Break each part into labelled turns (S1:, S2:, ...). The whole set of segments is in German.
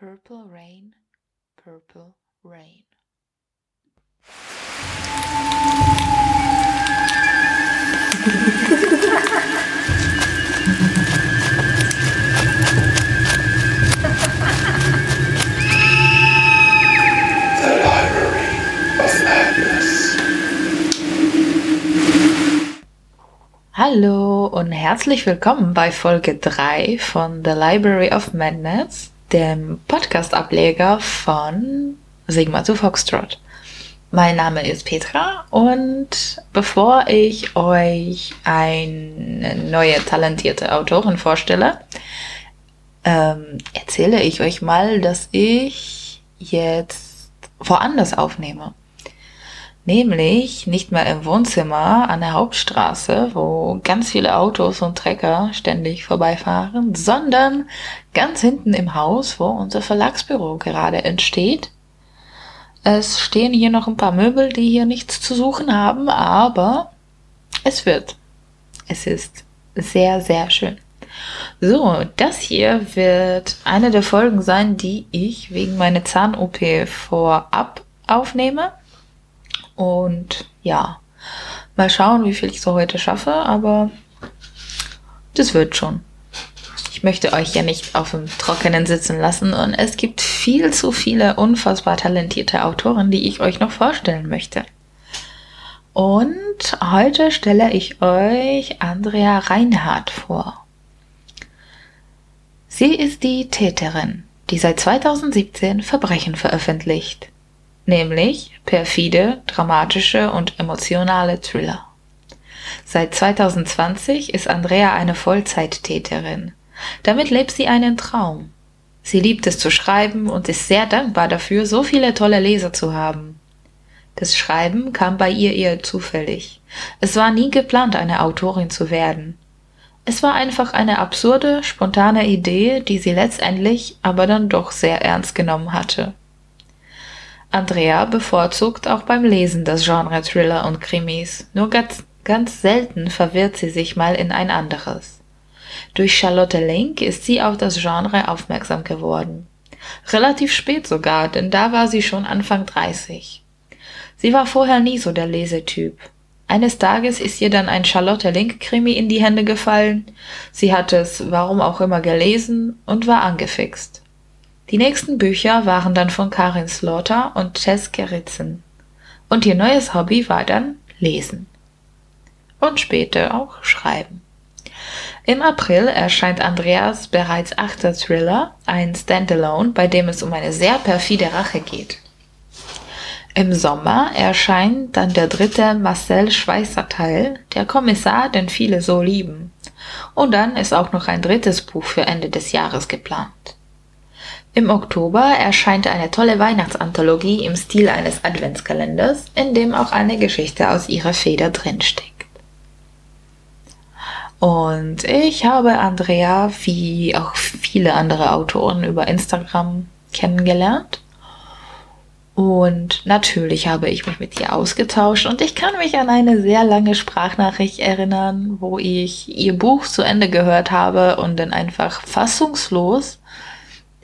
S1: Purple Rain, Purple Rain. Hallo und herzlich willkommen bei Folge 3 von The Library of Madness, dem Podcast-Ableger von Sigma zu Foxtrot. Mein Name ist Petra und bevor ich euch eine neue talentierte Autorin vorstelle, ähm, erzähle ich euch mal, dass ich jetzt woanders aufnehme nämlich nicht mehr im Wohnzimmer an der Hauptstraße, wo ganz viele Autos und Trecker ständig vorbeifahren, sondern ganz hinten im Haus, wo unser Verlagsbüro gerade entsteht. Es stehen hier noch ein paar Möbel, die hier nichts zu suchen haben, aber es wird. Es ist sehr, sehr schön. So, das hier wird eine der Folgen sein, die ich wegen meiner Zahn-OP vorab aufnehme. Und ja, mal schauen, wie viel ich so heute schaffe, aber das wird schon. Ich möchte euch ja nicht auf dem Trockenen sitzen lassen und es gibt viel zu viele unfassbar talentierte Autoren, die ich euch noch vorstellen möchte. Und heute stelle ich euch Andrea Reinhardt vor. Sie ist die Täterin, die seit 2017 Verbrechen veröffentlicht nämlich perfide, dramatische und emotionale Thriller. Seit 2020 ist Andrea eine Vollzeittäterin. Damit lebt sie einen Traum. Sie liebt es zu schreiben und ist sehr dankbar dafür, so viele tolle Leser zu haben. Das Schreiben kam bei ihr eher zufällig. Es war nie geplant, eine Autorin zu werden. Es war einfach eine absurde, spontane Idee, die sie letztendlich aber dann doch sehr ernst genommen hatte. Andrea bevorzugt auch beim Lesen das Genre Thriller und Krimis, nur ganz, ganz selten verwirrt sie sich mal in ein anderes. Durch Charlotte Link ist sie auf das Genre aufmerksam geworden. Relativ spät sogar, denn da war sie schon Anfang 30. Sie war vorher nie so der Lesetyp. Eines Tages ist ihr dann ein Charlotte Link Krimi in die Hände gefallen. Sie hat es, warum auch immer, gelesen und war angefixt. Die nächsten Bücher waren dann von Karin Slaughter und Tess Gerritsen. Und ihr neues Hobby war dann Lesen. Und später auch Schreiben. Im April erscheint Andreas bereits achter Thriller, ein Standalone, bei dem es um eine sehr perfide Rache geht. Im Sommer erscheint dann der dritte Marcel Schweißer Teil, der Kommissar, den viele so lieben. Und dann ist auch noch ein drittes Buch für Ende des Jahres geplant. Im Oktober erscheint eine tolle Weihnachtsanthologie im Stil eines Adventskalenders, in dem auch eine Geschichte aus ihrer Feder drinsteckt. Und ich habe Andrea, wie auch viele andere Autoren, über Instagram kennengelernt. Und natürlich habe ich mich mit ihr ausgetauscht und ich kann mich an eine sehr lange Sprachnachricht erinnern, wo ich ihr Buch zu Ende gehört habe und dann einfach fassungslos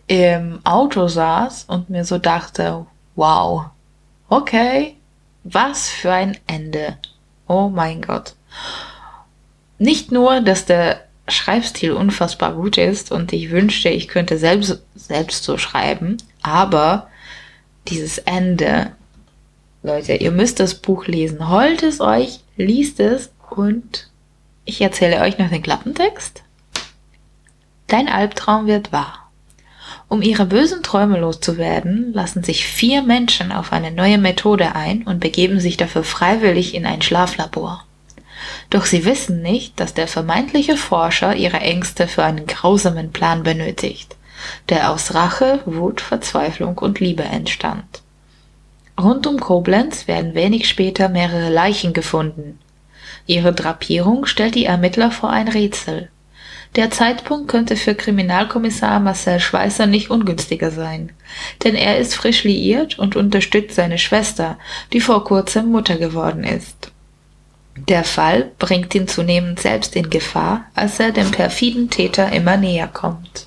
S1: im Auto saß und mir so dachte, wow, okay, was für ein Ende. Oh mein Gott. Nicht nur, dass der Schreibstil unfassbar gut ist und ich wünschte, ich könnte selbst, selbst so schreiben, aber dieses Ende, Leute, ihr müsst das Buch lesen. Holt es euch, liest es und ich erzähle euch noch den Klappentext. Dein Albtraum wird wahr. Um ihre bösen Träume loszuwerden, lassen sich vier Menschen auf eine neue Methode ein und begeben sich dafür freiwillig in ein Schlaflabor. Doch sie wissen nicht, dass der vermeintliche Forscher ihre Ängste für einen grausamen Plan benötigt, der aus Rache, Wut, Verzweiflung und Liebe entstand. Rund um Koblenz werden wenig später mehrere Leichen gefunden. Ihre Drapierung stellt die Ermittler vor ein Rätsel. Der Zeitpunkt könnte für Kriminalkommissar Marcel Schweißer nicht ungünstiger sein, denn er ist frisch liiert und unterstützt seine Schwester, die vor kurzem Mutter geworden ist. Der Fall bringt ihn zunehmend selbst in Gefahr, als er dem perfiden Täter immer näher kommt.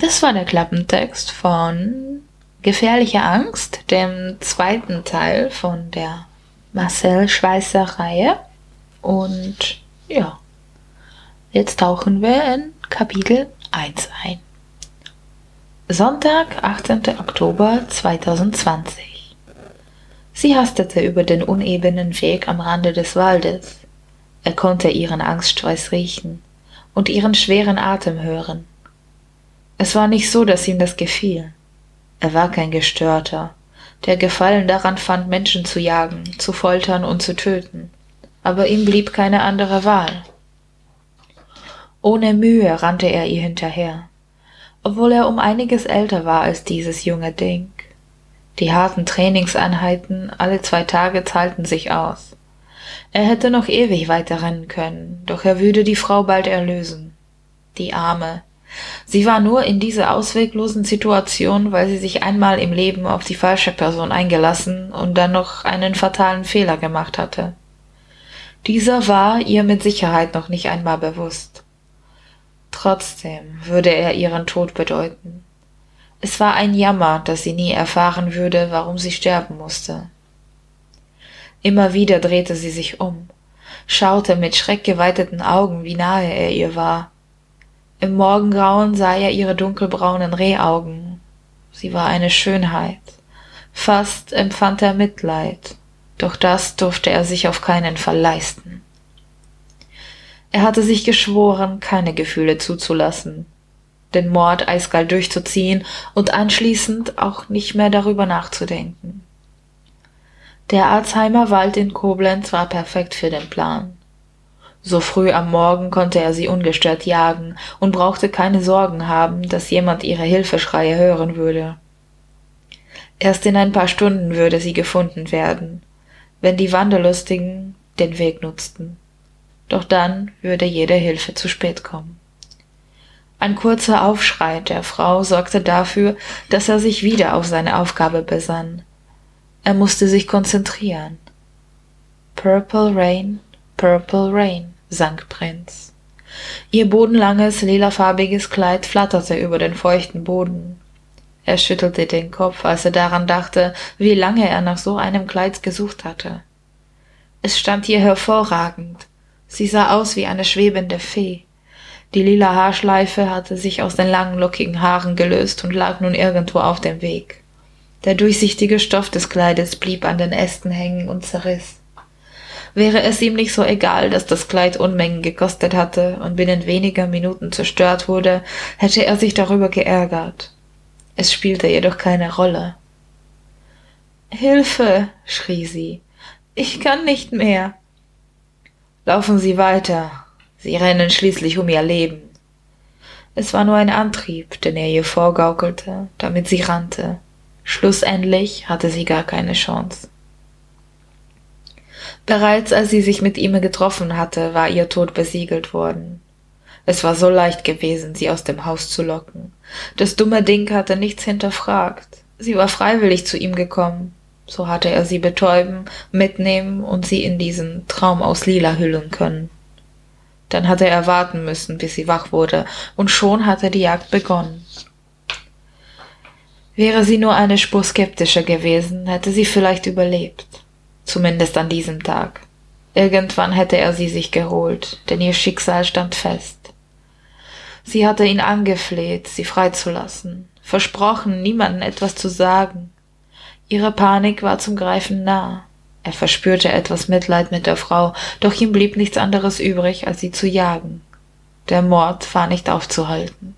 S1: Das war der Klappentext von Gefährliche Angst, dem zweiten Teil von der Marcel Schweißer Reihe. Und ja, jetzt tauchen wir in Kapitel 1 ein. Sonntag, 18. Oktober 2020. Sie hastete über den unebenen Weg am Rande des Waldes. Er konnte ihren Angstschweiß riechen und ihren schweren Atem hören. Es war nicht so, dass ihm das gefiel. Er war kein Gestörter, der Gefallen daran fand, Menschen zu jagen, zu foltern und zu töten. Aber ihm blieb keine andere Wahl. Ohne Mühe rannte er ihr hinterher, obwohl er um einiges älter war als dieses junge Ding. Die harten Trainingseinheiten alle zwei Tage zahlten sich aus. Er hätte noch ewig weiter rennen können, doch er würde die Frau bald erlösen. Die Arme, Sie war nur in dieser ausweglosen Situation, weil sie sich einmal im Leben auf die falsche Person eingelassen und dann noch einen fatalen Fehler gemacht hatte. Dieser war ihr mit Sicherheit noch nicht einmal bewusst. Trotzdem würde er ihren Tod bedeuten. Es war ein Jammer, dass sie nie erfahren würde, warum sie sterben musste. Immer wieder drehte sie sich um, schaute mit schreckgeweiteten Augen, wie nahe er ihr war, im Morgengrauen sah er ihre dunkelbraunen Rehaugen. Sie war eine Schönheit. Fast empfand er Mitleid, doch das durfte er sich auf keinen Fall leisten. Er hatte sich geschworen, keine Gefühle zuzulassen, den Mord eiskalt durchzuziehen und anschließend auch nicht mehr darüber nachzudenken. Der Alzheimer Wald in Koblenz war perfekt für den Plan. So früh am Morgen konnte er sie ungestört jagen und brauchte keine Sorgen haben, dass jemand ihre Hilfeschreie hören würde. Erst in ein paar Stunden würde sie gefunden werden, wenn die Wanderlustigen den Weg nutzten. Doch dann würde jede Hilfe zu spät kommen. Ein kurzer Aufschrei der Frau sorgte dafür, dass er sich wieder auf seine Aufgabe besann. Er musste sich konzentrieren. Purple Rain Purple Rain, sang Prinz. Ihr bodenlanges, lilafarbiges Kleid flatterte über den feuchten Boden. Er schüttelte den Kopf, als er daran dachte, wie lange er nach so einem Kleid gesucht hatte. Es stand hier hervorragend. Sie sah aus wie eine schwebende Fee. Die lila Haarschleife hatte sich aus den langen, lockigen Haaren gelöst und lag nun irgendwo auf dem Weg. Der durchsichtige Stoff des Kleides blieb an den Ästen hängen und zerriss wäre es ihm nicht so egal, dass das Kleid Unmengen gekostet hatte und binnen weniger Minuten zerstört wurde, hätte er sich darüber geärgert. Es spielte jedoch keine Rolle. Hilfe, schrie sie. Ich kann nicht mehr. Laufen Sie weiter. Sie rennen schließlich um ihr Leben. Es war nur ein Antrieb, den er ihr vorgaukelte, damit sie rannte. Schlussendlich hatte sie gar keine Chance. Bereits als sie sich mit ihm getroffen hatte, war ihr Tod besiegelt worden. Es war so leicht gewesen, sie aus dem Haus zu locken. Das dumme Ding hatte nichts hinterfragt. Sie war freiwillig zu ihm gekommen. So hatte er sie betäuben, mitnehmen und sie in diesen Traum aus Lila hüllen können. Dann hatte er warten müssen, bis sie wach wurde, und schon hatte die Jagd begonnen. Wäre sie nur eine Spur skeptischer gewesen, hätte sie vielleicht überlebt zumindest an diesem Tag. Irgendwann hätte er sie sich geholt, denn ihr Schicksal stand fest. Sie hatte ihn angefleht, sie freizulassen, versprochen, niemandem etwas zu sagen. Ihre Panik war zum Greifen nah. Er verspürte etwas Mitleid mit der Frau, doch ihm blieb nichts anderes übrig, als sie zu jagen. Der Mord war nicht aufzuhalten.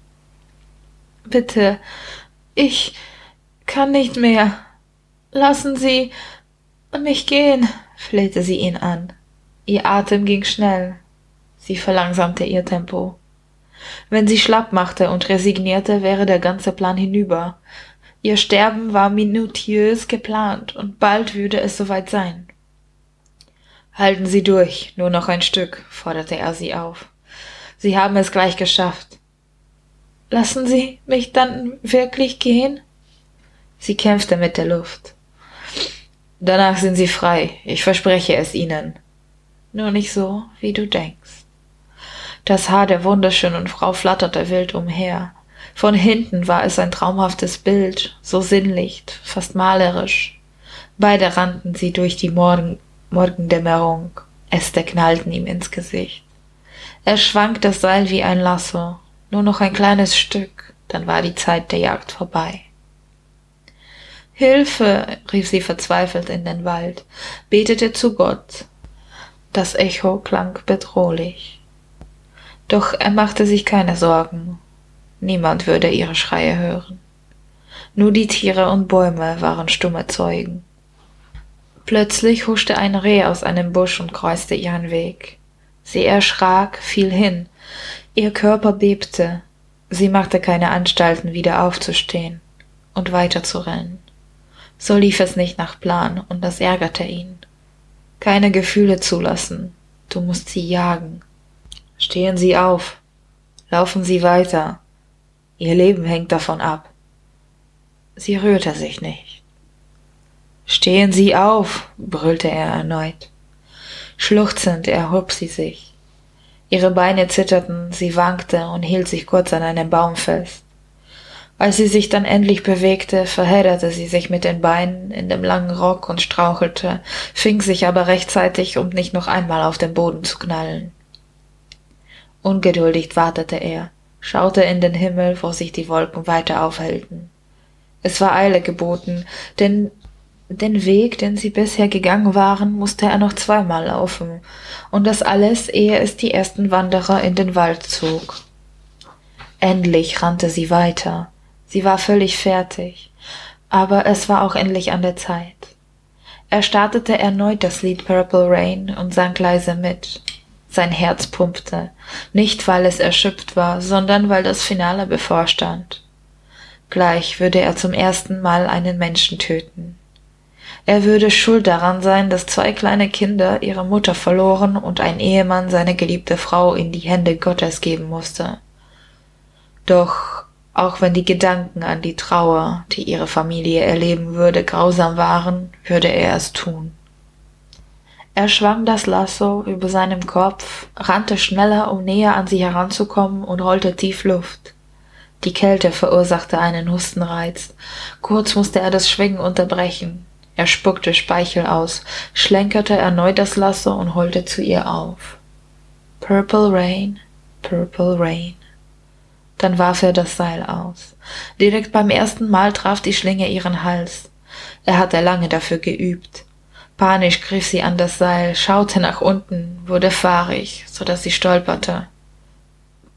S1: Bitte, ich kann nicht mehr. Lassen Sie, mich gehen, flehte sie ihn an. Ihr Atem ging schnell. Sie verlangsamte ihr Tempo. Wenn sie schlapp machte und resignierte, wäre der ganze Plan hinüber. Ihr Sterben war minutiös geplant und bald würde es soweit sein. Halten Sie durch, nur noch ein Stück, forderte er sie auf. Sie haben es gleich geschafft. Lassen Sie mich dann wirklich gehen? Sie kämpfte mit der Luft. Danach sind sie frei, ich verspreche es ihnen. Nur nicht so, wie du denkst. Das Haar der wunderschönen Frau flatterte wild umher. Von hinten war es ein traumhaftes Bild, so sinnlich, fast malerisch. Beide rannten sie durch die Morgen Morgendämmerung. Äste knallten ihm ins Gesicht. Er schwank das Seil wie ein Lasso. Nur noch ein kleines Stück, dann war die Zeit der Jagd vorbei. Hilfe, rief sie verzweifelt in den Wald, betete zu Gott. Das Echo klang bedrohlich. Doch er machte sich keine Sorgen. Niemand würde ihre Schreie hören. Nur die Tiere und Bäume waren stumme Zeugen. Plötzlich huschte ein Reh aus einem Busch und kreuzte ihren Weg. Sie erschrak, fiel hin. Ihr Körper bebte. Sie machte keine Anstalten, wieder aufzustehen und weiterzurennen. So lief es nicht nach Plan, und das ärgerte ihn. Keine Gefühle zulassen, du musst sie jagen. Stehen Sie auf, laufen Sie weiter, Ihr Leben hängt davon ab. Sie rührte sich nicht. Stehen Sie auf, brüllte er erneut. Schluchzend erhob sie sich. Ihre Beine zitterten, sie wankte und hielt sich kurz an einem Baum fest. Als sie sich dann endlich bewegte, verhedderte sie sich mit den Beinen in dem langen Rock und strauchelte, fing sich aber rechtzeitig, um nicht noch einmal auf den Boden zu knallen. Ungeduldig wartete er, schaute in den Himmel, wo sich die Wolken weiter aufhellten. Es war Eile geboten, denn den Weg, den sie bisher gegangen waren, musste er noch zweimal laufen, und das alles, ehe es die ersten Wanderer in den Wald zog. Endlich rannte sie weiter, Sie war völlig fertig, aber es war auch endlich an der Zeit. Er startete erneut das Lied Purple Rain und sang leise mit. Sein Herz pumpte, nicht weil es erschöpft war, sondern weil das Finale bevorstand. Gleich würde er zum ersten Mal einen Menschen töten. Er würde schuld daran sein, dass zwei kleine Kinder ihre Mutter verloren und ein Ehemann seine geliebte Frau in die Hände Gottes geben musste. Doch auch wenn die Gedanken an die Trauer, die ihre Familie erleben würde, grausam waren, würde er es tun. Er schwang das Lasso über seinem Kopf, rannte schneller, um näher an sie heranzukommen und holte tief Luft. Die Kälte verursachte einen Hustenreiz. Kurz musste er das Schwingen unterbrechen. Er spuckte Speichel aus, schlenkerte erneut das Lasso und holte zu ihr auf. Purple Rain, Purple Rain. Dann warf er das Seil aus. Direkt beim ersten Mal traf die Schlinge ihren Hals. Er hatte lange dafür geübt. Panisch griff sie an das Seil, schaute nach unten, wurde fahrig, so dass sie stolperte.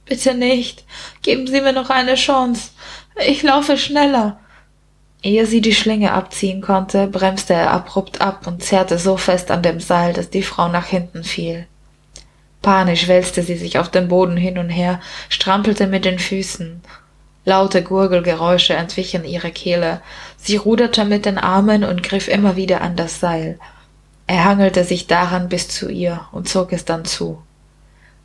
S1: Bitte nicht. Geben Sie mir noch eine Chance. Ich laufe schneller. Ehe sie die Schlinge abziehen konnte, bremste er abrupt ab und zerrte so fest an dem Seil, dass die Frau nach hinten fiel. Panisch wälzte sie sich auf dem Boden hin und her, strampelte mit den Füßen. Laute Gurgelgeräusche entwichen ihre Kehle. Sie ruderte mit den Armen und griff immer wieder an das Seil. Er hangelte sich daran bis zu ihr und zog es dann zu.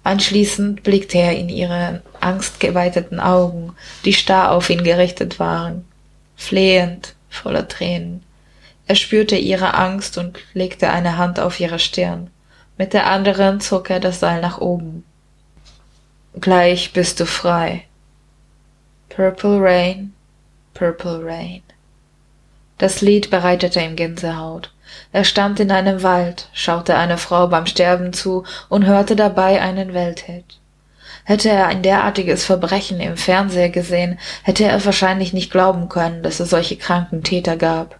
S1: Anschließend blickte er in ihre angstgeweiteten Augen, die starr auf ihn gerichtet waren, flehend, voller Tränen. Er spürte ihre Angst und legte eine Hand auf ihre Stirn. Mit der anderen zog er das Seil nach oben. Gleich bist du frei. Purple Rain, Purple Rain. Das Lied bereitete ihm Gänsehaut. Er stand in einem Wald, schaute einer Frau beim Sterben zu und hörte dabei einen Welthit. Hätte er ein derartiges Verbrechen im Fernseher gesehen, hätte er wahrscheinlich nicht glauben können, dass es solche kranken Täter gab.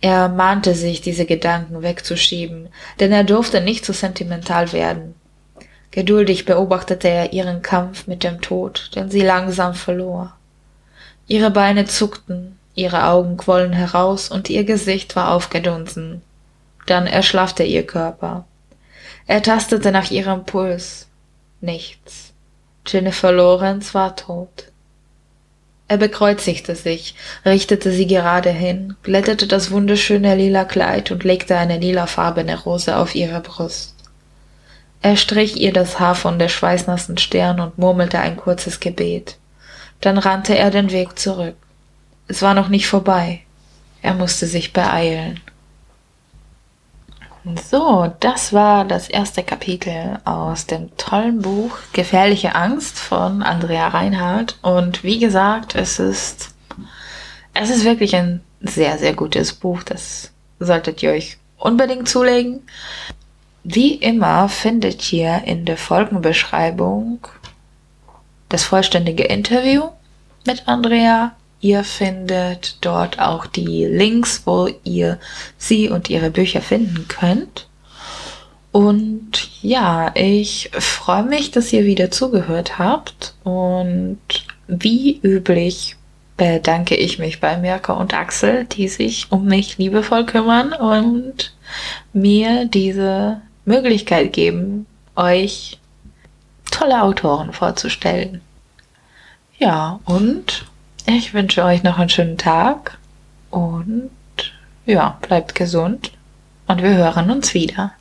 S1: Er mahnte sich, diese Gedanken wegzuschieben, denn er durfte nicht zu sentimental werden. Geduldig beobachtete er ihren Kampf mit dem Tod, den sie langsam verlor. Ihre Beine zuckten, ihre Augen quollen heraus und ihr Gesicht war aufgedunsen. Dann erschlaffte ihr Körper. Er tastete nach ihrem Puls. Nichts. Jennifer Lawrence war tot. Er bekreuzigte sich, richtete sie gerade hin, glättete das wunderschöne lila Kleid und legte eine lilafarbene Rose auf ihre Brust. Er strich ihr das Haar von der schweißnassen Stirn und murmelte ein kurzes Gebet. Dann rannte er den Weg zurück. Es war noch nicht vorbei. Er musste sich beeilen. So, das war das erste Kapitel aus dem tollen Buch Gefährliche Angst von Andrea Reinhardt. Und wie gesagt, es ist, es ist wirklich ein sehr, sehr gutes Buch. Das solltet ihr euch unbedingt zulegen. Wie immer findet ihr in der Folgenbeschreibung das vollständige Interview mit Andrea. Ihr findet dort auch die Links, wo ihr sie und ihre Bücher finden könnt. Und ja, ich freue mich, dass ihr wieder zugehört habt. Und wie üblich bedanke ich mich bei Mirka und Axel, die sich um mich liebevoll kümmern und mir diese Möglichkeit geben, euch tolle Autoren vorzustellen. Ja, und ich wünsche euch noch einen schönen Tag und ja, bleibt gesund und wir hören uns wieder.